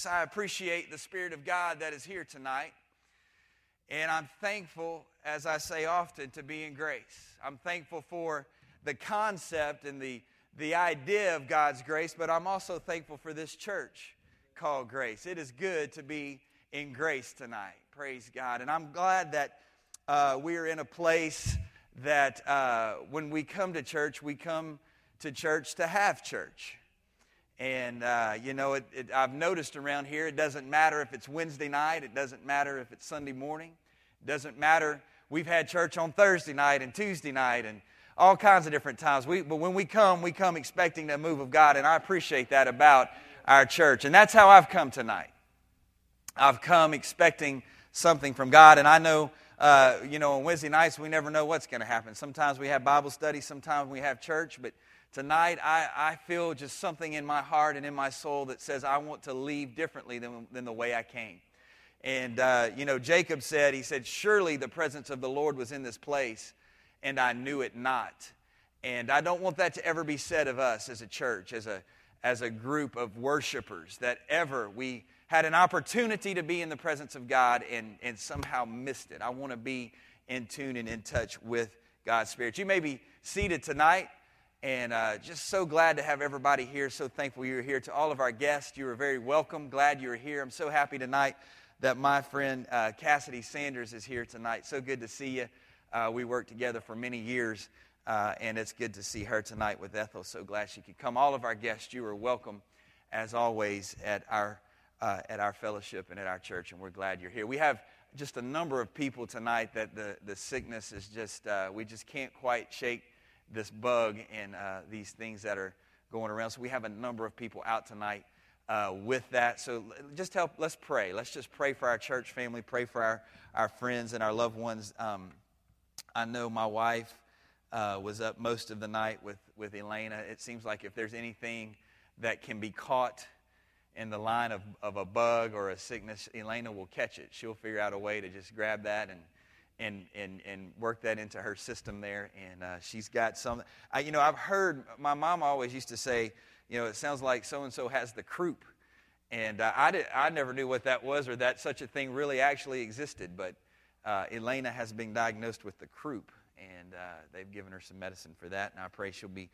Jesus, I appreciate the Spirit of God that is here tonight. And I'm thankful, as I say often, to be in grace. I'm thankful for the concept and the, the idea of God's grace, but I'm also thankful for this church called Grace. It is good to be in grace tonight. Praise God. And I'm glad that uh, we're in a place that uh, when we come to church, we come to church to have church. And, uh, you know, it, it, I've noticed around here, it doesn't matter if it's Wednesday night, it doesn't matter if it's Sunday morning, it doesn't matter. We've had church on Thursday night and Tuesday night and all kinds of different times. We, but when we come, we come expecting the move of God, and I appreciate that about our church. And that's how I've come tonight. I've come expecting something from God, and I know. Uh, you know, on Wednesday nights, we never know what's going to happen. Sometimes we have Bible study, sometimes we have church, but Tonight, I, I feel just something in my heart and in my soul that says I want to leave differently than, than the way I came. And, uh, you know, Jacob said, he said, Surely the presence of the Lord was in this place, and I knew it not. And I don't want that to ever be said of us as a church, as a, as a group of worshipers, that ever we had an opportunity to be in the presence of God and, and somehow missed it. I want to be in tune and in touch with God's Spirit. You may be seated tonight. And uh, just so glad to have everybody here. So thankful you're here. To all of our guests, you are very welcome. Glad you're here. I'm so happy tonight that my friend uh, Cassidy Sanders is here tonight. So good to see you. Uh, we worked together for many years, uh, and it's good to see her tonight with Ethel. So glad she could come. All of our guests, you are welcome, as always, at our uh, at our fellowship and at our church, and we're glad you're here. We have just a number of people tonight that the the sickness is just uh, we just can't quite shake this bug and uh, these things that are going around. So we have a number of people out tonight uh, with that. So just help, let's pray. Let's just pray for our church family, pray for our, our friends and our loved ones. Um, I know my wife uh, was up most of the night with, with Elena. It seems like if there's anything that can be caught in the line of, of a bug or a sickness, Elena will catch it. She'll figure out a way to just grab that and and, and, and work that into her system there. And uh, she's got some, I, you know, I've heard, my mom always used to say, you know, it sounds like so and so has the croup. And uh, I, did, I never knew what that was or that such a thing really actually existed. But uh, Elena has been diagnosed with the croup, and uh, they've given her some medicine for that. And I pray she'll be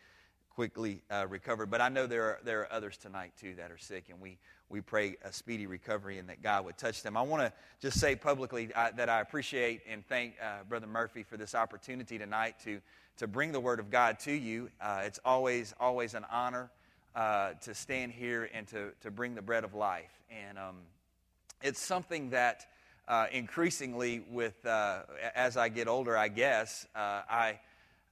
quickly uh, recovered. But I know there are, there are others tonight, too, that are sick, and we, we pray a speedy recovery and that God would touch them. I want to just say publicly uh, that I appreciate and thank uh, Brother Murphy for this opportunity tonight to, to bring the Word of God to you. Uh, it's always, always an honor uh, to stand here and to, to bring the bread of life. And um, it's something that uh, increasingly, with as I get older, I guess, I,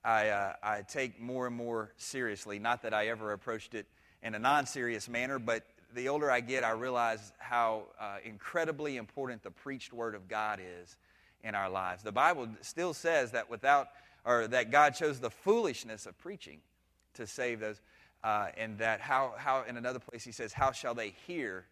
I, I take more and more seriously. Not that I ever approached it in a non serious manner, but the older I get, I realize how uh, incredibly important the preached word of God is in our lives. The Bible still says that without, or that God chose the foolishness of preaching to save those, uh, and that how, how, in another place he says, how shall they hear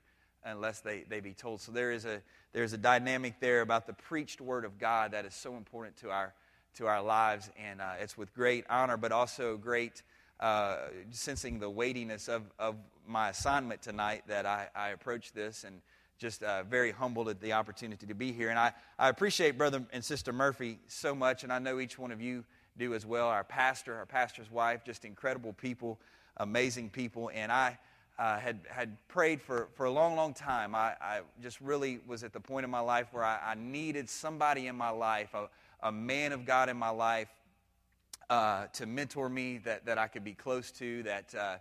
unless they, they be told? So there is a, there's a dynamic there about the preached word of God that is so important to our, to our lives, and uh, it's with great honor, but also great uh, sensing the weightiness of, of my assignment tonight that I, I approach this and just uh, very humbled at the opportunity to be here. And I, I appreciate Brother and Sister Murphy so much, and I know each one of you do as well. Our pastor, our pastor's wife, just incredible people, amazing people. And I uh, had, had prayed for, for a long, long time. I, I just really was at the point in my life where I, I needed somebody in my life, a, a man of God in my life uh, to mentor me, that, that I could be close to, that, uh,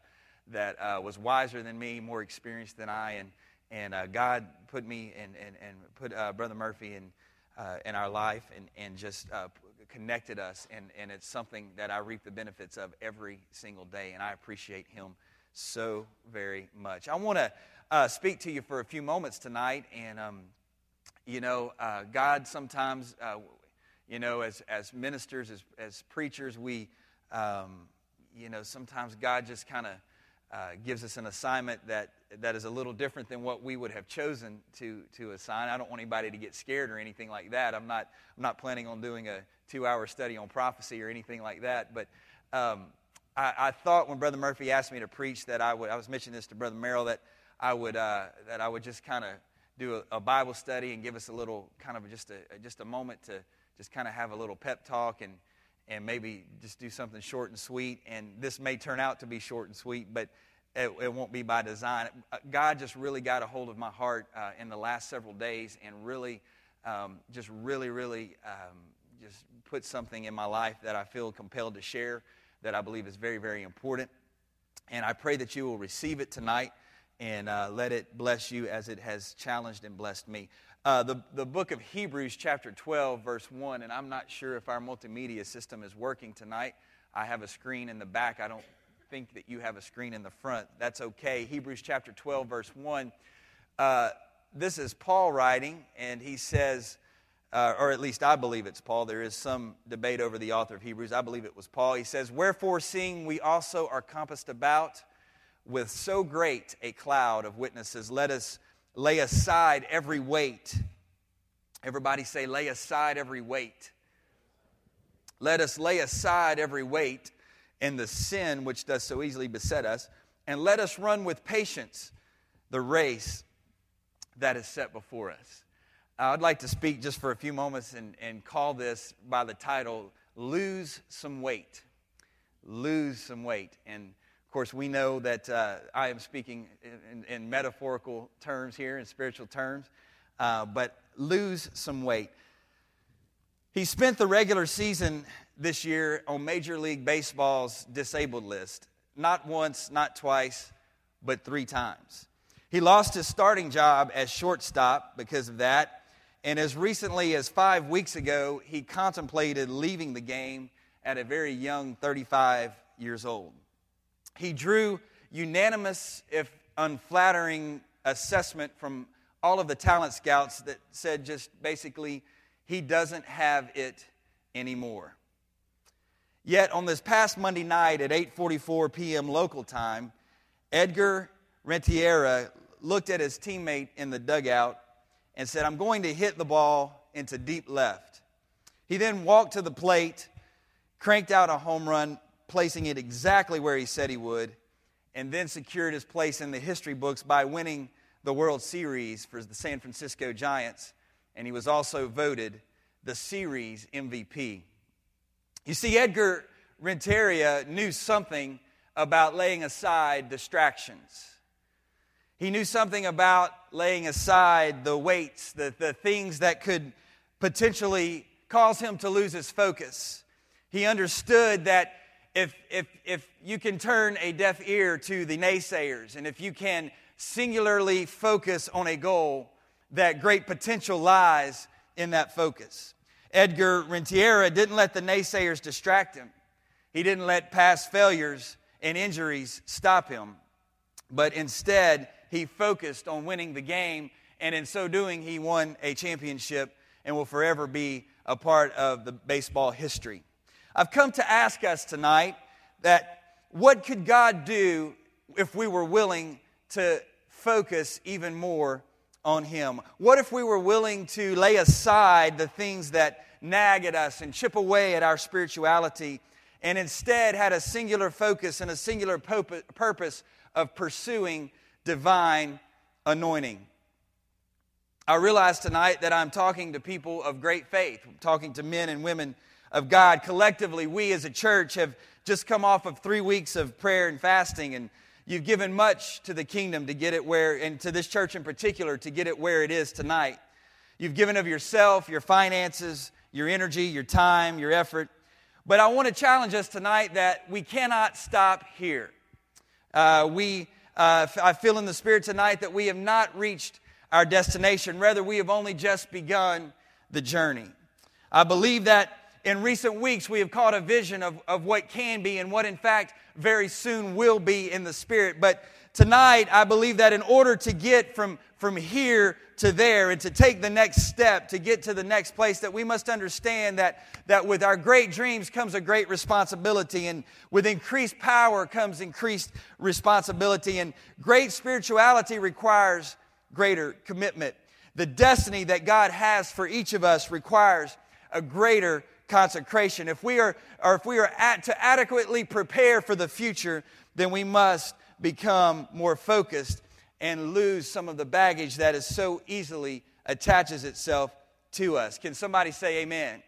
that uh, was wiser than me, more experienced than I. And, and uh, God put me and, and, and put uh, Brother Murphy in, in our life and, and just connected us. And, and it's something that I reap the benefits of every single day. And I appreciate him so very much. I want to speak to you for a few moments tonight. And, um, you know, God sometimes you know, as, as ministers, as, as preachers, we, um, you know, sometimes God just kind of uh, gives us an assignment that, that is a little different than what we would have chosen to, to assign. I don't want anybody to get scared or anything like that. I'm not, I'm not planning on doing a two hour study on prophecy or anything like that. But um, I, I, thought when Brother Murphy asked me to preach that I would, I was mentioning this to Brother Merrill, that I would uh, that I would just kind of do a, a, Bible study and give us a little kind of just a just a moment to just kind of have a little pep talk and and maybe just do something short and sweet. And this may turn out to be short and sweet, but it, it won't be by design. Uh, God just really got a hold of my heart uh, in the last several days and really, um, just really, really um, just put something in my life that I feel compelled to share that I believe is very, very important. And I pray that you will receive it tonight and uh, let it bless you as it has challenged and blessed me. Uh, the, the book of Hebrews, chapter 12, verse 1, and I'm not sure if our multimedia system is working tonight. I have a screen in the back. I don't think that you have a screen in the front. That's okay. Hebrews chapter 12, verse 1. Uh, this is Paul writing, and he says, uh, or at least I believe it's Paul. There is some debate over the author of Hebrews. I believe it was Paul. He says, Wherefore, seeing we also are compassed about with so great a cloud of witnesses, let us lay aside every weight. Everybody say, lay aside every weight. Let us lay aside every weight and the sin which does so easily beset us, and let us run with patience the race that is set before us. I'd like to speak just for a few moments and, and call this by the title Lose Some Weight. Lose Some Weight. And of course, we know that uh, I am speaking in, in, metaphorical terms here, in spiritual terms, uh, but lose some weight. He spent the regular season this year on Major League Baseball's disabled list. Not once, not twice, but three times. He lost his starting job as shortstop because of that. And as recently as five weeks ago, he contemplated leaving the game at a very young 35 years old. He drew unanimous, if unflattering, assessment from all of the talent scouts that said just basically, he doesn't have it anymore. Yet on this past Monday night at 8:44 p.m. local time, Edgar Renteria looked at his teammate in the dugout and said, I'm going to hit the ball into deep left. He then walked to the plate, cranked out a home run, placing it exactly where he said he would, and then secured his place in the history books by winning the World Series for the San Francisco Giants. And he was also voted the series MVP. You see, Edgar Renteria knew something about laying aside distractions. He knew something about laying aside the weights, the, the things that could potentially cause him to lose his focus. He understood that if, if, if you can turn a deaf ear to the naysayers and if you can singularly focus on a goal, that great potential lies in that focus. Edgar Renteria didn't let the naysayers distract him. He didn't let past failures and injuries stop him, but instead, he focused on winning the game, and in so doing, he won a championship and will forever be a part of the baseball history. I've come to ask us tonight that what could God do if we were willing to focus even more on Him? What if we were willing to lay aside the things that nag at us and chip away at our spirituality and instead had a singular focus and a singular purpose of pursuing divine anointing. I realize tonight that I'm talking to people of great faith, I'm talking to men and women of God. Collectively, we as a church have just come off of three weeks of prayer and fasting, and you've given much to the kingdom to get it where, and to this church in particular, to get it where it is tonight. You've given of yourself, your finances, your energy, your time, your effort. But I want to challenge us tonight that we cannot stop here. Uh, we uh, I feel in the Spirit tonight that we have not reached our destination. Rather, we have only just begun the journey. I believe that in recent weeks we have caught a vision of, of what can be and what, in fact, very soon will be in the Spirit. But tonight, I believe that in order to get from, from here to there and to take the next step to get to the next place that we must understand that, that with our great dreams comes a great responsibility and with increased power comes increased responsibility and great spirituality requires greater commitment the destiny that god has for each of us requires a greater consecration if we are or if we are at, to adequately prepare for the future then we must become more focused and lose some of the baggage that is so easily attaches itself to us. Can somebody say amen?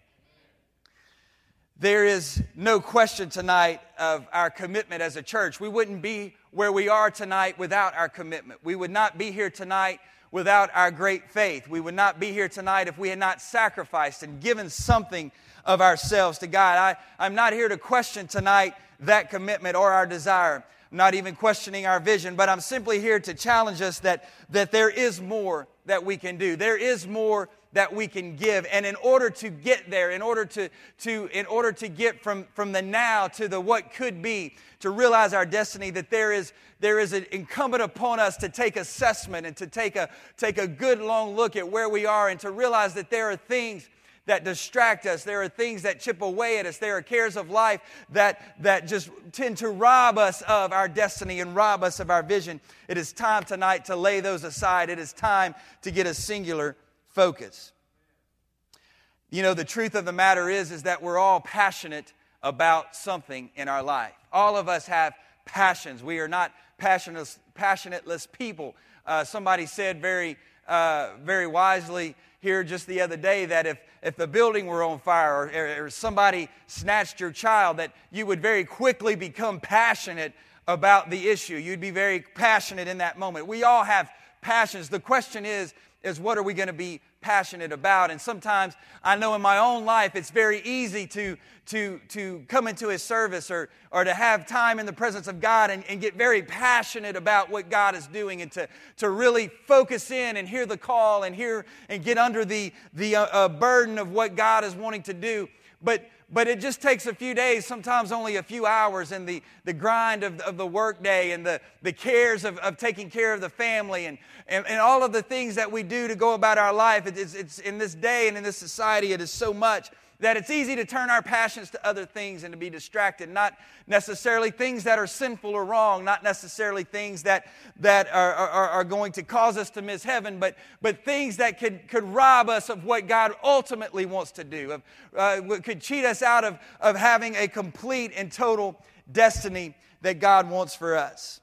There is no question tonight of our commitment as a church. We wouldn't be where we are tonight without our commitment. We would not be here tonight without our great faith. We would not be here tonight if we had not sacrificed and given something of ourselves to God. I, I'm not here to question tonight that commitment or our desire. Not even questioning our vision, but I'm simply here to challenge us that, that there is more that we can do. There is more that we can give. And in order to get there, in order to, to, in order to get from, from the now to the what could be, to realize our destiny, that there is, there is an incumbent upon us to take assessment and to take a, take a good long look at where we are and to realize that there are things that distract us. There are things that chip away at us. There are cares of life that, that just tend to rob us of our destiny and rob us of our vision. It is time tonight to lay those aside. It is time to get a singular focus. You know, the truth of the matter is, is that we're all passionate about something in our life. All of us have passions. We are not passionless, passionateless people. Uh, somebody said very, uh, very wisely here just the other day that if, if the building were on fire or, or somebody snatched your child, that you would very quickly become passionate about the issue. You'd be very passionate in that moment. We all have passions. The question is, is what are we going to be passionate about? And sometimes I know in my own life it's very easy to, to, to come into His service or, or to have time in the presence of God and, and get very passionate about what God is doing and to, to really focus in and hear the call and hear and get under the, the uh, uh, burden of what God is wanting to do. But, but it just takes a few days, sometimes only a few hours, and the, the grind of, of the workday and the, the cares of, of taking care of the family and, and, and all of the things that we do to go about our life. It, it's, it's in this day and in this society, it is so much that it's easy to turn our passions to other things and to be distracted. Not necessarily things that are sinful or wrong, not necessarily things that, that are, are, are going to cause us to miss heaven, but, but things that could, could rob us of what God ultimately wants to do, of, uh, could cheat us out of, of having a complete and total destiny that God wants for us.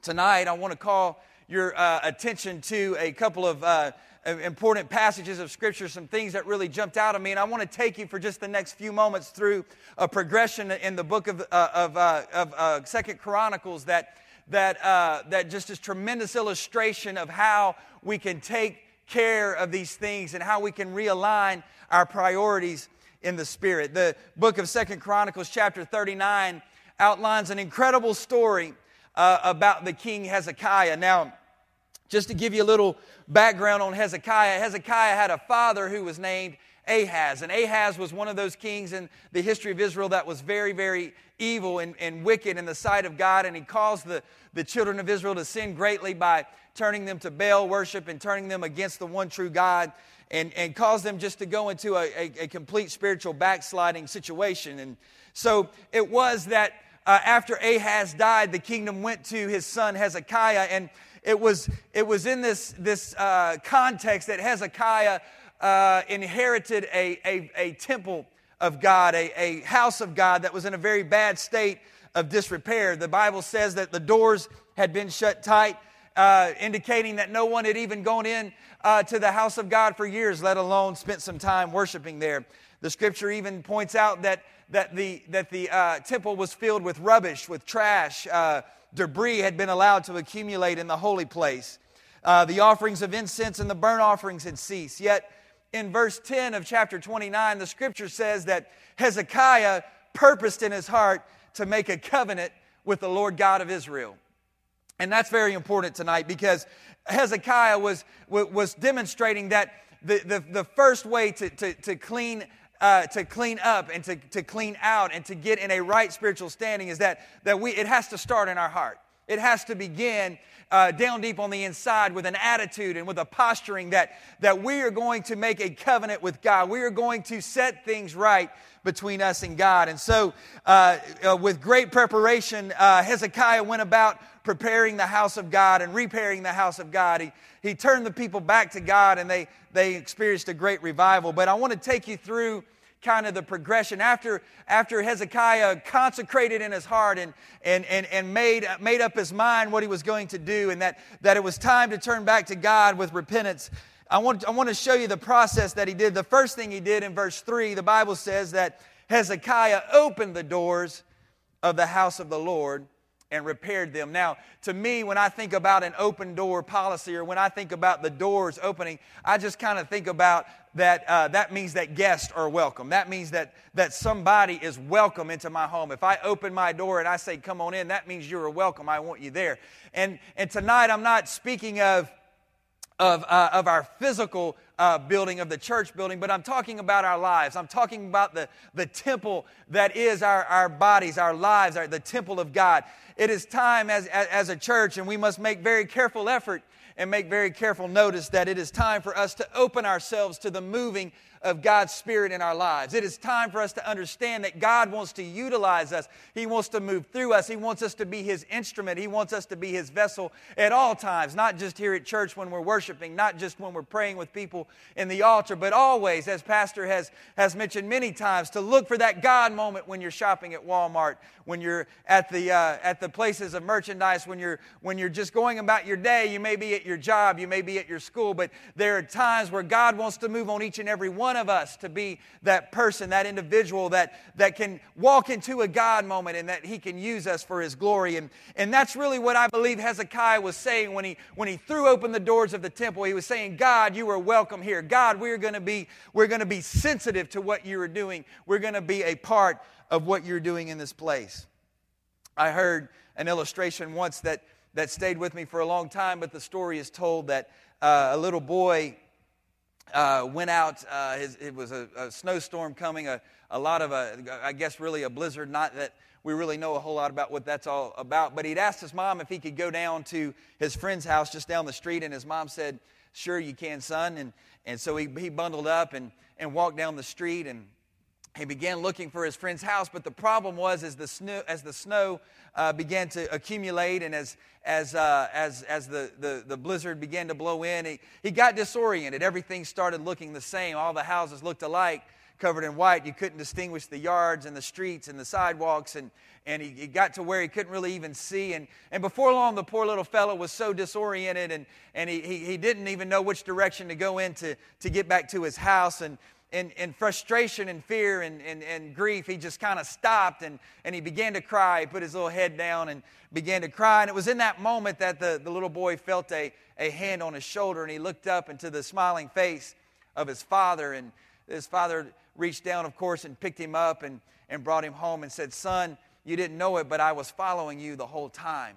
Tonight, I want to call your uh, attention to a couple of. Uh, important passages of Scripture, some things that really jumped out at me. And I want to take you for just the next few moments through a progression in the book of, uh, of, uh, of uh, Second Chronicles that, that, uh, that just is tremendous illustration of how we can take care of these things and how we can realign our priorities in the Spirit. The book of Second Chronicles, chapter 39, outlines an incredible story uh, about the king Hezekiah. Now, just to give you a little background on Hezekiah, Hezekiah had a father who was named Ahaz. And Ahaz was one of those kings in the history of Israel that was very, very evil and, and wicked in the sight of God. And he caused the, the children of Israel to sin greatly by turning them to Baal worship and turning them against the one true God and, and caused them just to go into a, a, a complete spiritual backsliding situation. And so it was that uh, after Ahaz died, the kingdom went to his son Hezekiah. And it was, it was in this, this uh, context that Hezekiah uh, inherited a, a, a, temple of God, a, a house of God that was in a very bad state of disrepair. The Bible says that the doors had been shut tight, uh, indicating that no one had even gone in uh, to the house of God for years, let alone spent some time worshiping there. The scripture even points out that, that the, that the uh, temple was filled with rubbish, with trash, uh, debris had been allowed to accumulate in the holy place. Uh, the offerings of incense and the burnt offerings had ceased. Yet, in verse 10 of chapter 29, the scripture says that Hezekiah purposed in his heart to make a covenant with the Lord God of Israel. And that's very important tonight because Hezekiah was, was demonstrating that the, the, the first way to, to, to clean uh, to clean up and to, to clean out and to get in a right spiritual standing is that, that we, it has to start in our heart. It has to begin uh, down deep on the inside with an attitude and with a posturing that, that we are going to make a covenant with God. We are going to set things right between us and God. And so, uh, uh, with great preparation, uh, Hezekiah went about preparing the house of God and repairing the house of God. He, he turned the people back to God and they, they experienced a great revival. But I want to take you through kind of the progression after after Hezekiah consecrated in his heart and and and, and made made up his mind what he was going to do and that that it was time to turn back to God with repentance. I want, I want to show you the process that he did. The first thing he did in verse 3, the Bible says that Hezekiah opened the doors of the house of the Lord and repaired them. Now, to me, when I think about an open door policy or when I think about the doors opening, I just kind of think about that uh, that means that guests are welcome. That means that, that somebody is welcome into my home. If I open my door and I say, come on in, that means you're welcome. I want you there. And, and tonight, I'm not speaking of of, uh, of our physical uh, building, of the church building, but I'm talking about our lives. I'm talking about the, the temple that is our, our bodies, our lives, our, the temple of God. It is time as, as, as a church, and we must make very careful effort and make very careful notice that it is time for us to open ourselves to the moving of God's Spirit in our lives. It is time for us to understand that God wants to utilize us. He wants to move through us. He wants us to be His instrument. He wants us to be His vessel at all times, not just here at church when we're worshiping, not just when we're praying with people in the altar, but always, as Pastor has, has mentioned many times, to look for that God moment when you're shopping at Walmart, when you're at the, uh, at the places of merchandise, when you're, when you're just going about your day. You may be at your job, you may be at your school, but there are times where God wants to move on each and every one of us to be that person, that individual that, that can walk into a God moment and that He can use us for His glory. And, and that's really what I believe Hezekiah was saying when he, when he threw open the doors of the temple. He was saying, God, you are welcome here. God, we're going to be, we're going to be sensitive to what you are doing. We're going to be a part of what you're doing in this place. I heard an illustration once that, that stayed with me for a long time, but the story is told that uh, a little boy uh, went out. Uh, his, it was a, a, snowstorm coming, a, a lot of, a, I guess, really a blizzard. Not that we really know a whole lot about what that's all about, but he'd asked his mom if he could go down to his friend's house just down the street, and his mom said, Sure, you can, son. And, and so he, he bundled up and, and walked down the street, and he began looking for his friend's house, but the problem was as the snow, as the snow uh, began to accumulate and as, as, uh, as, as the, the, the blizzard began to blow in, he, he got disoriented. Everything started looking the same. All the houses looked alike, covered in white. You couldn't distinguish the yards and the streets and the sidewalks. And, and he, he got to where he couldn't really even see. And, and before long, the poor little fellow was so disoriented and, and he, he, he didn't even know which direction to go in to, to get back to his house. And, in, in frustration and fear and, and, and grief, he just kind of stopped and, and he began to cry. He put his little head down and began to cry. And it was in that moment that the, the little boy felt a, a hand on his shoulder and he looked up into the smiling face of his father. And his father reached down, of course, and picked him up and, and brought him home and said, Son, you didn't know it, but I was following you the whole time.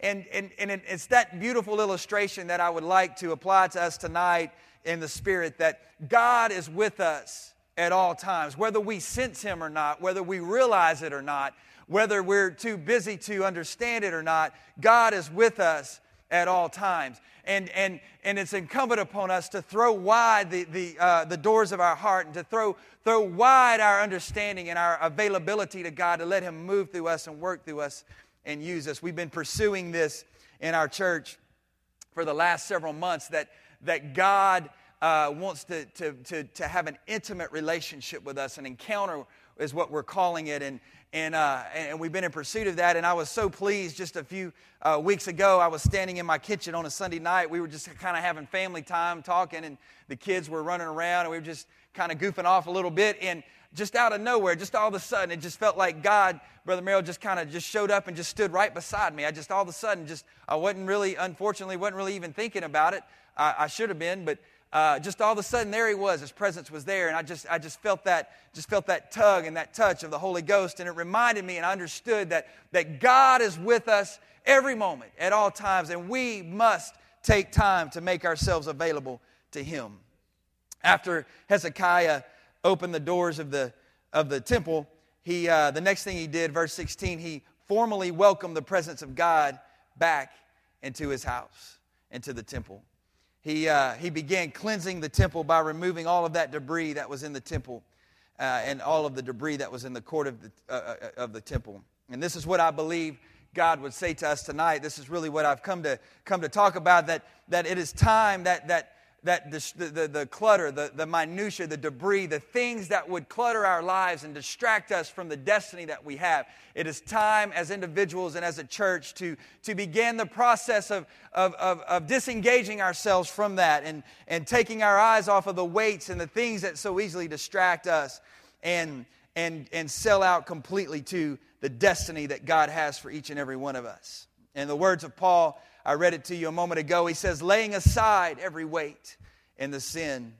And, and, and it's that beautiful illustration that I would like to apply to us tonight in the Spirit that God is with us at all times, whether we sense Him or not, whether we realize it or not, whether we're too busy to understand it or not, God is with us at all times. And, and, and it's incumbent upon us to throw wide the, the, uh, the doors of our heart and to throw, throw wide our understanding and our availability to God to let Him move through us and work through us and use us. We've been pursuing this in our church for the last several months that that God uh, wants to, to, to, to have an intimate relationship with us. An encounter is what we're calling it. And, and, uh, and we've been in pursuit of that. And I was so pleased just a few uh, weeks ago. I was standing in my kitchen on a Sunday night. We were just kind of having family time talking, and the kids were running around, and we were just kind of goofing off a little bit. And just out of nowhere, just all of a sudden, it just felt like God, Brother Merrill, just kind of just showed up and just stood right beside me. I just all of a sudden just I wasn't really, unfortunately, wasn't really even thinking about it. I, I should have been, but uh, just all of a sudden there he was. His presence was there, and I just I just felt that just felt that tug and that touch of the Holy Ghost, and it reminded me, and I understood that that God is with us every moment, at all times, and we must take time to make ourselves available to Him. After Hezekiah opened the doors of the of the temple, he uh, the next thing he did, verse 16, he formally welcomed the presence of God back into his house, into the temple he, uh, he began cleansing the temple by removing all of that debris that was in the temple uh, and all of the debris that was in the court of the, uh, uh, of the temple. And this is what I believe God would say to us tonight. This is really what I've come to, come to talk about that, that it is time that, that, that the, the, the clutter, the, the minutia, the debris, the things that would clutter our lives and distract us from the destiny that we have. It is time as individuals and as a church to, to begin the process of, of, of, of disengaging ourselves from that and, and taking our eyes off of the weights and the things that so easily distract us and, and, and sell out completely to the destiny that God has for each and every one of us. In the words of Paul, I read it to you a moment ago. He says, laying aside every weight and the sin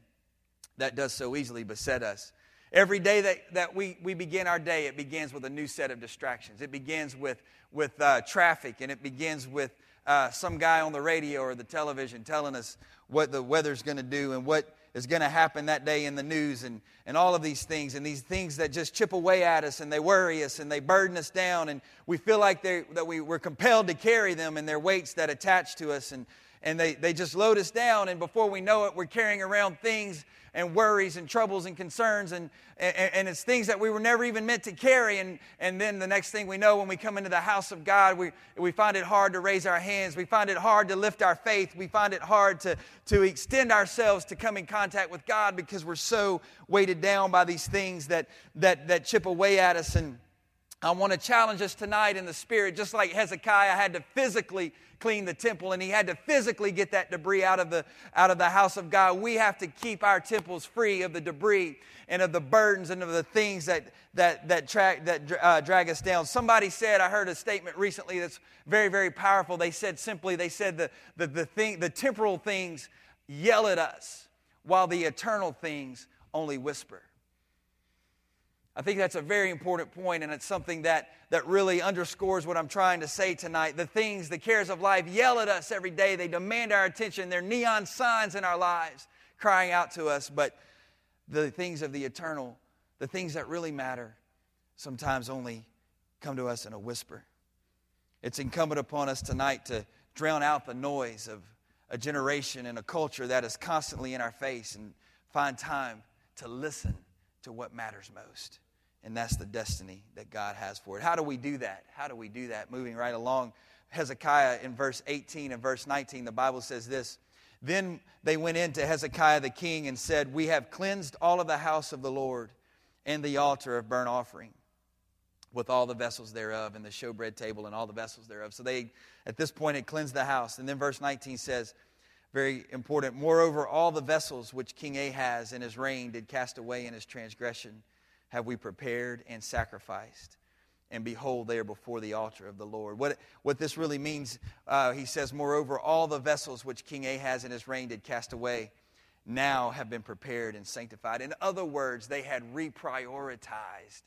that does so easily beset us. Every day that, that we, we begin our day, it begins with a new set of distractions. It begins with, with uh, traffic, and it begins with uh, some guy on the radio or the television telling us what the weather's going to do and what is going to happen that day in the news and, and all of these things and these things that just chip away at us and they worry us and they burden us down and we feel like that we, we're compelled to carry them and their weights that attach to us and, and they, they just load us down and before we know it we're carrying around things and worries and troubles and concerns and, and, and, it's things that we were never even meant to carry and, and then the next thing we know when we come into the house of god we, we find it hard to raise our hands. We find it hard to lift our faith. We find it hard to, to extend ourselves to come in contact with god because we're so weighted down by these things that, that, that chip away at us. And I want to challenge us tonight in the spirit, just like Hezekiah had to physically clean the temple and he had to physically get that debris out of the, out of the house of God. We have to keep our temples free of the debris and of the burdens and of the things that, that, that, tra- that uh, drag us down. Somebody said, I heard a statement recently that's very, very powerful. They said simply, they said the, the, the, thing, the temporal things yell at us while the eternal things only whisper. I think that's a very important point, and it's something that, that really underscores what I'm trying to say tonight. The things, the cares of life yell at us every day. They demand our attention. They're neon signs in our lives crying out to us. But the things of the eternal, the things that really matter, sometimes only come to us in a whisper. It's incumbent upon us tonight to drown out the noise of a generation and a culture that is constantly in our face and find time to listen to what matters most and that's the destiny that God has for it. How do we do that? How do we do that? Moving right along, Hezekiah in verse 18 and verse 19, the Bible says this Then they went in to Hezekiah the king and said, We have cleansed all of the house of the Lord and the altar of burnt offering with all the vessels thereof and the showbread table and all the vessels thereof. So they, at this point, had cleansed the house. And then verse 19 says, very important, moreover, all the vessels which King Ahaz in his reign did cast away in his transgression have we prepared and sacrificed. And behold, they are before the altar of the Lord. What, what this really means, uh, he says, Moreover, all the vessels which King Ahaz in his reign did cast away now have been prepared and sanctified. In other words, they had reprioritized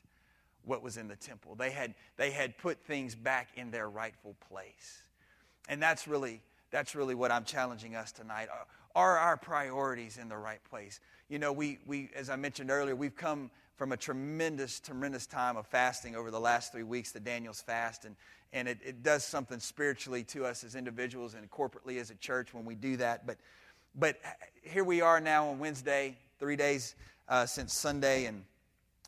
what was in the temple, they had, they had put things back in their rightful place. And that's really, that's really what I'm challenging us tonight. Are, are our priorities in the right place? You know, we, we, as I mentioned earlier, we've come from a tremendous, tremendous time of fasting over the last three weeks, the Daniel's fast. And, and it, it does something spiritually to us as individuals and corporately as a church when we do that. But, but here we are now on Wednesday, three days uh, since Sunday. And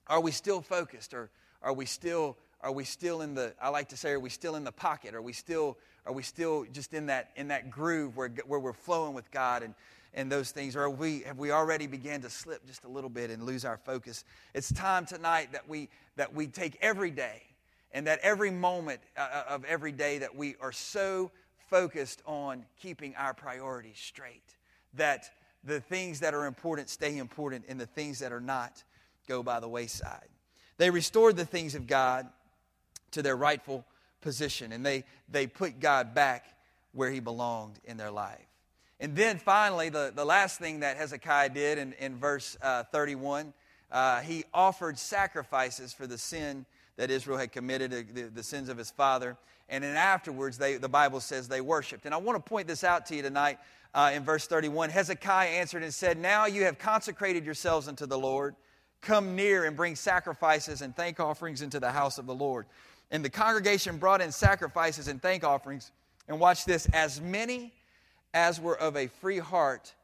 are we still focused? Or are we still, are we still in the, I like to say, are we still in the pocket? Are we still, are we still just in that, in that groove where, where we're flowing with God? And, and those things, or we, have we already began to slip just a little bit and lose our focus? It's time tonight that we, that we take every day and that every moment uh, uh, of every day that we are so focused on keeping our priorities straight, that the things that are important stay important and the things that are not go by the wayside. They restored the things of God to their rightful position and they, they put God back where he belonged in their life. And then finally, the, the last thing that Hezekiah did in, in verse uh, 31, uh, he offered sacrifices for the sin that Israel had committed, the, the sins of his father. And then afterwards, they, the Bible says they worshiped. And I want to point this out to you tonight uh, in verse 31. Hezekiah answered and said, Now you have consecrated yourselves unto the Lord. Come near and bring sacrifices and thank offerings into the house of the Lord. And the congregation brought in sacrifices and thank offerings. And watch this as many as were of a free heart,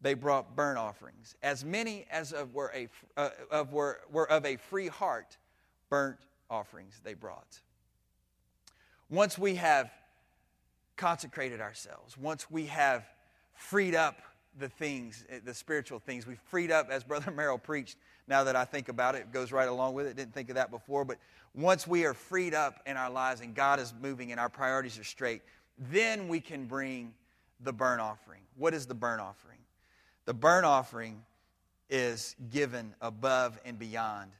they brought burnt offerings. As many as of were, a, uh, of were, were of a free heart, burnt offerings they brought. Once we have consecrated ourselves, once we have freed up the things, eh, the spiritual things. We've freed up, as Brother Merrill preached. Now that I think about it, it goes right along with it. Didn't think of that before. But once we are freed up in our lives and God is moving and our priorities are straight, then we can bring the burnt offering. What is the burnt offering? The burnt offering is given above and beyond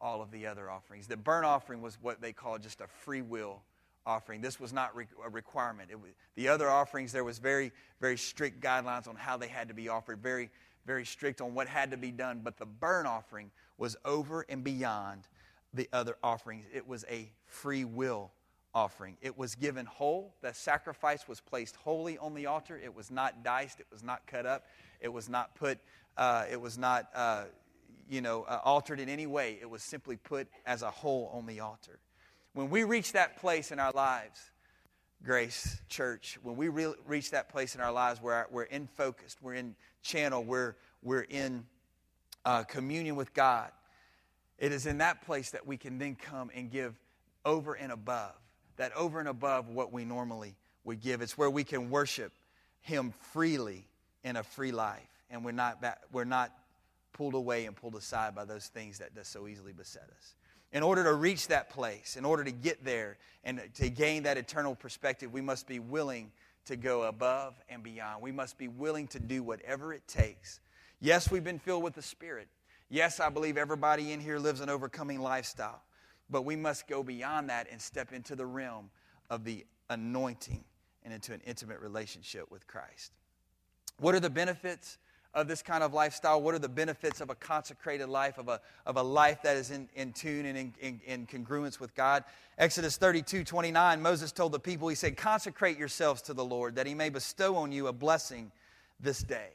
all of the other offerings. The burnt offering was what they call just a free will offering. This was not a requirement. Was, the other offerings, there was very, very strict guidelines on how they had to be offered, very, very strict on what had to be done. But the burnt offering was over and beyond the other offerings. It was a free will offering. It was given whole. The sacrifice was placed wholly on the altar. It was not diced. It was not cut up. It was not put. Uh, it was not, uh, you know, uh, altered in any way. It was simply put as a whole on the altar. When we reach that place in our lives, Grace Church, when we re- reach that place in our lives where we're in focused, we're in channel, we're, we're in uh, communion with God, it is in that place that we can then come and give over and above, that over and above what we normally would give. It's where we can worship Him freely in a free life, and we're not, back, we're not pulled away and pulled aside by those things that does so easily beset us in order to reach that place, in order to get there and to gain that eternal perspective, we must be willing to go above and beyond. We must be willing to do whatever it takes. Yes, we've been filled with the Spirit. Yes, I believe everybody in here lives an overcoming lifestyle. But we must go beyond that and step into the realm of the anointing and into an intimate relationship with Christ. What are the benefits of this kind of lifestyle? What are the benefits of a consecrated life, of a, of a life that is in, in tune and in, in, in congruence with God? Exodus 32 29, Moses told the people, He said, Consecrate yourselves to the Lord, that He may bestow on you a blessing this day.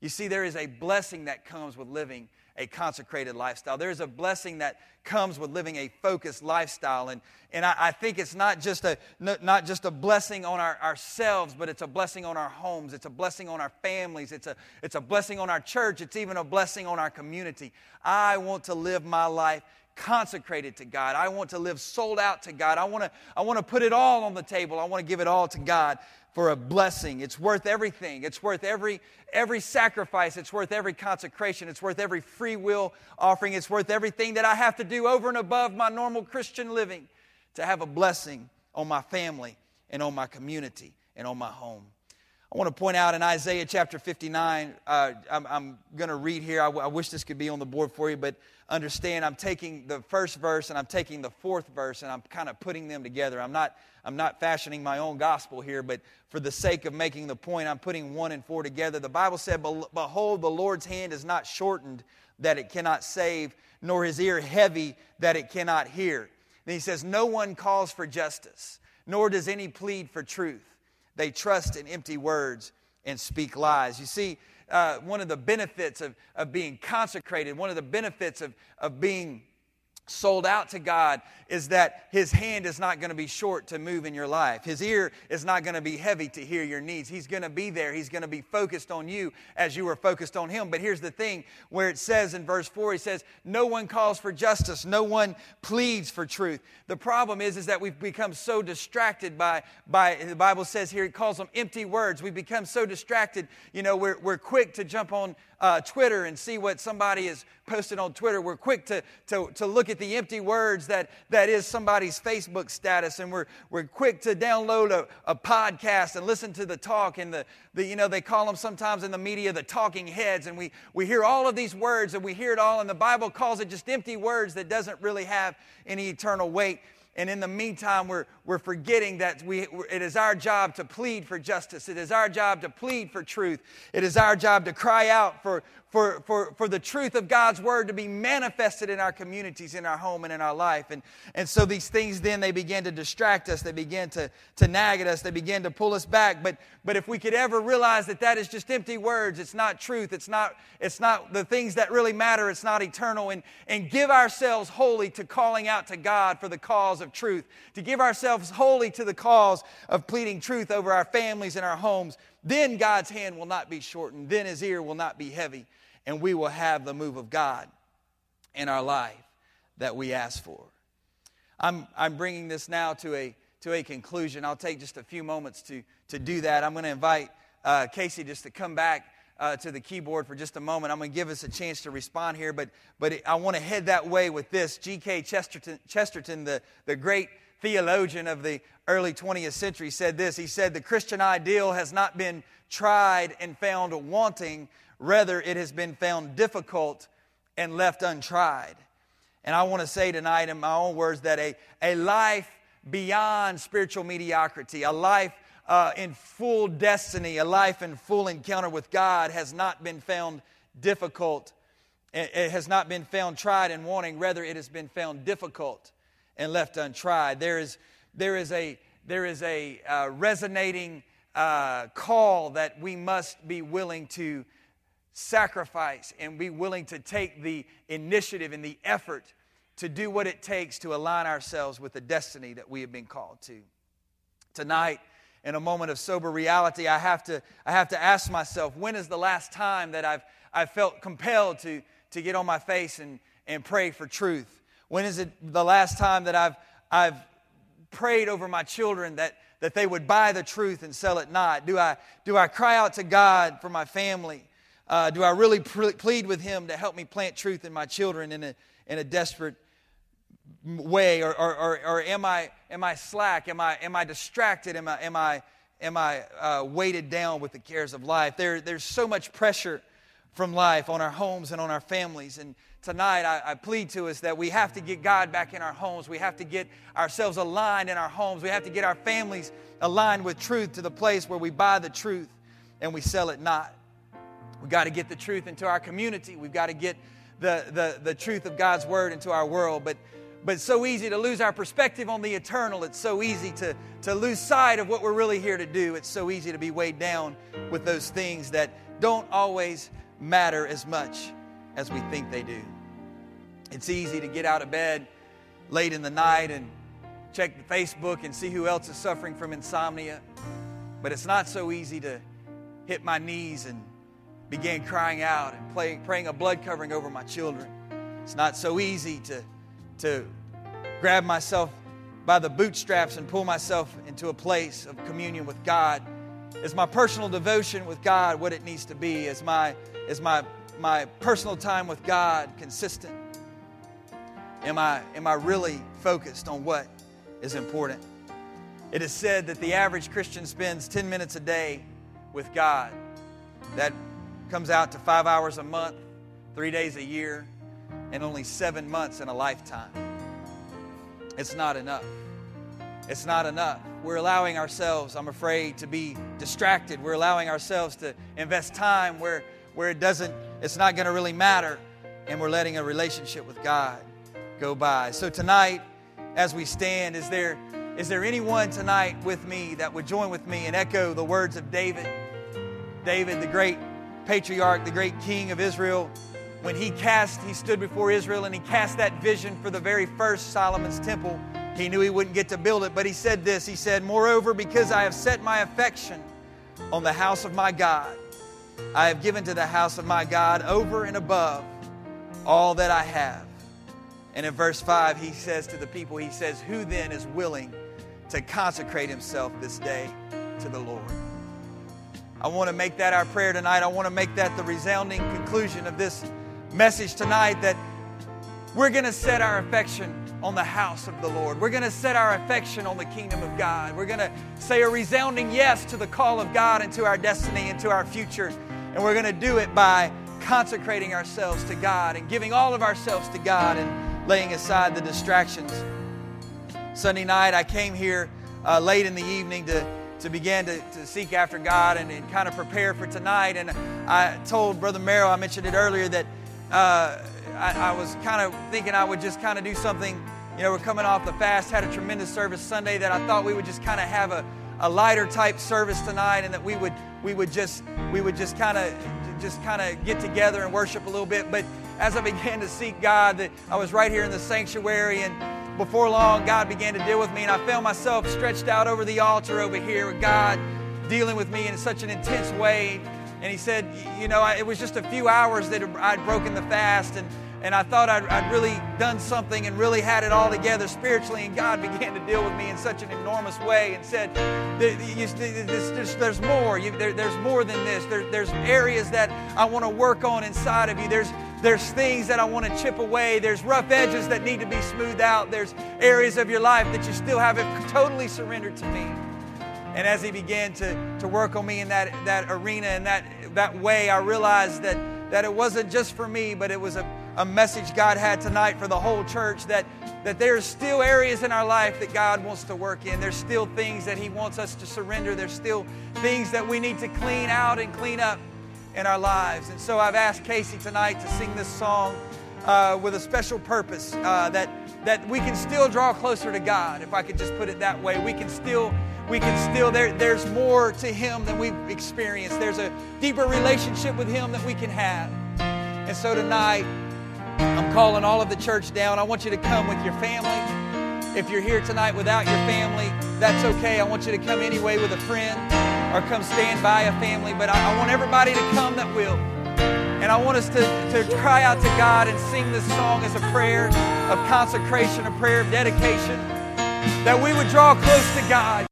You see, there is a blessing that comes with living a consecrated lifestyle. There's a blessing that comes with living a focused lifestyle. And, and I, I think it's not just a, not just a blessing on our, ourselves, but it's a blessing on our homes. It's a blessing on our families. It's a, it's a blessing on our church. It's even a blessing on our community. I want to live my life consecrated to God. I want to live sold out to God. I want to, I want to put it all on the table. I want to give it all to God for a blessing. It's worth everything. It's worth every, every sacrifice. It's worth every consecration. It's worth every free will offering. It's worth everything that I have to do over and above my normal Christian living to have a blessing on my family and on my community and on my home. I want to point out in Isaiah chapter 59, uh, I'm, I'm going to read here. I, w- I wish this could be on the board for you, but understand I'm taking the first verse and I'm taking the fourth verse and I'm kind of putting them together. I'm not, I'm not fashioning my own gospel here, but for the sake of making the point, I'm putting one and four together. The Bible said, Behold, the Lord's hand is not shortened that it cannot save, nor his ear heavy that it cannot hear. Then he says, No one calls for justice, nor does any plead for truth. They trust in empty words and speak lies. You see, uh, one of the benefits of, of being consecrated, one of the benefits of, of being sold out to God is that His hand is not going to be short to move in your life. His ear is not going to be heavy to hear your needs. He's going to be there. He's going to be focused on you as you are focused on Him. But here's the thing where it says in verse 4, He says, No one calls for justice, no one pleads for truth. The problem is, is that we've become so distracted by, by the Bible says here, He calls them empty words. We've become so distracted, you know, we're, we're quick to jump on uh, Twitter and see what somebody is posted on Twitter. We're quick to, to, to look at the empty words that, that is somebody's Facebook status, and we're, we're quick to download a, a podcast and listen to the talk. And the, the, you know, they call them sometimes in the media the talking heads, and we, we hear all of these words and we hear it all, and the Bible calls it just empty words that doesn't really have any eternal weight. And in the meantime, we're, we're forgetting that we, it is our job to plead for justice. It is our job to plead for truth. It is our job to cry out for, for, for, for the truth of God's word to be manifested in our communities, in our home, and in our life. And, and so these things then they begin to distract us, they begin to, to nag at us, they begin to pull us back. But, but if we could ever realize that that is just empty words, it's not truth, it's not, it's not the things that really matter, it's not eternal, and, and give ourselves wholly to calling out to God for the cause of truth, to give ourselves wholly to the cause of pleading truth over our families and our homes, then God's hand will not be shortened, then his ear will not be heavy and we will have the move of God in our life that we ask for. I'm, I'm bringing this now to a, to a conclusion. I'll take just a few moments to, to do that. I'm going to invite uh, Casey just to come back uh, to the keyboard for just a moment. I'm going to give us a chance to respond here, but, but I want to head that way with this. G.K. Chesterton, Chesterton the, the great theologian of the early 20th century, said this. He said, The Christian ideal has not been tried and found wanting, rather, it has been found difficult and left untried. And I want to say tonight, in my own words, that a, a life beyond spiritual mediocrity, a life uh, in full destiny, a life in full encounter with God has not been found difficult. It has not been found tried and wanting. Rather, it has been found difficult and left untried. There is, there is a, there is a uh, resonating uh, call that we must be willing to sacrifice and be willing to take the initiative and the effort to do what it takes to align ourselves with the destiny that we have been called to. Tonight, in a moment of sober reality, I have to, I have to ask myself when is the last time that I've, I've felt compelled to, to get on my face and, and pray for truth? When is it the last time that I've, I've prayed over my children that, that they would buy the truth and sell it not? Do I, do I cry out to God for my family? Uh, do I really plead with Him to help me plant truth in my children in a, in a desperate way? Or, or, or, or, am, I, am I slack? Am I, am I distracted? Am I, am I, am I uh, weighted down with the cares of life? There, there's so much pressure from life on our homes and on our families. And tonight, I, I, plead to us that we have to get God back in our homes. We have to get ourselves aligned in our homes. We have to get our families aligned with truth to the place where we buy the truth and we sell it not. We've got to get the truth into our community. We've got to get the, the, the truth of God's word into our world. But but it's so easy to lose our perspective on the eternal. It's so easy to, to lose sight of what we're really here to do. It's so easy to be weighed down with those things that don't always matter as much as we think they do. It's easy to get out of bed late in the night and check the Facebook and see who else is suffering from insomnia. But it's not so easy to hit my knees and begin crying out and play, praying a blood covering over my children. It's not so easy to to grab myself by the bootstraps and pull myself into a place of communion with God? Is my personal devotion with God what it needs to be? Is my, is my, my personal time with God consistent? Am I, am I really focused on what is important? It is said that the average Christian spends 10 minutes a day with God. That comes out to five hours a month, three days a year, and only seven months in a lifetime. It's not enough. It's not enough. We're allowing ourselves, I'm afraid, to be distracted. We're allowing ourselves to invest time where, where it doesn't, it's not going to really matter. And we're letting a relationship with God go by. So tonight, as we stand, is there, is there anyone tonight with me that would join with me and echo the words of David? David, the great patriarch, the great king of Israel when he cast, he stood before Israel and he cast that vision for the very first Solomon's temple. He knew he wouldn't get to build it, but he said this He said, Moreover, because I have set my affection on the house of my God, I have given to the house of my God over and above all that I have. And in verse 5, he says to the people, He says, Who then is willing to consecrate himself this day to the Lord? I want to make that our prayer tonight. I want to make that the resounding conclusion of this message tonight that we're going to set our affection on the house of the Lord. We're going to set our affection on the kingdom of God. We're going to say a resounding yes to the call of God and to our destiny and to our future. And we're going to do it by consecrating ourselves to God and giving all of ourselves to God and laying aside the distractions. Sunday night, I came here uh, late in the evening to, to begin to, to seek after God and, and kind of prepare for tonight. And I told Brother Merrill, I mentioned it earlier, that uh, I, I, was kind of thinking I would just kind of do something. You know, we're coming off the fast, had a tremendous service Sunday that I thought we would just kind of have a, a lighter type service tonight, and that we would we would just we would just kind of just kind of get together and worship a little bit. But as I began to seek God, that I was right here in the sanctuary, and before long, God began to deal with me, and I found myself stretched out over the altar over here with God dealing with me in such an intense way and he said, You know, it was just a few hours that I'd broken the fast, and and I thought I'd, I'd, really done something and really had it all together spiritually. And God began to deal with me in such an enormous way and said, there's more. There's more than this. There's areas that I want to work on inside of you. There's, there's things that I want to chip away. There's rough edges that need to be smoothed out. There's areas of your life that you still haven't totally surrendered to me. And as He began to, to work on me in that, that arena and that, that way, I realized that, that it wasn't just for me, but it was a, a message God had tonight for the whole church that, that there's still areas in our life that God wants to work in. There's still things that He wants us to surrender. There's still things that we need to clean out and clean up in our lives. And so I've asked Casey tonight to sing this song uh, with a special purpose uh, that, that we can still draw closer to God, if I could just put it that way. We can still, we can still, there, there's more to Him than we've experienced. There's a deeper relationship with Him that we can have. And so tonight, I'm calling all of the church down. I want you to come with your family. If you're here tonight without your family, that's okay. I want you to come anyway with a friend or come stand by a family, but I, I want everybody to come that will. And I want us to, to cry out to God and sing this song as a prayer of consecration, a prayer of dedication, that we would draw close to God.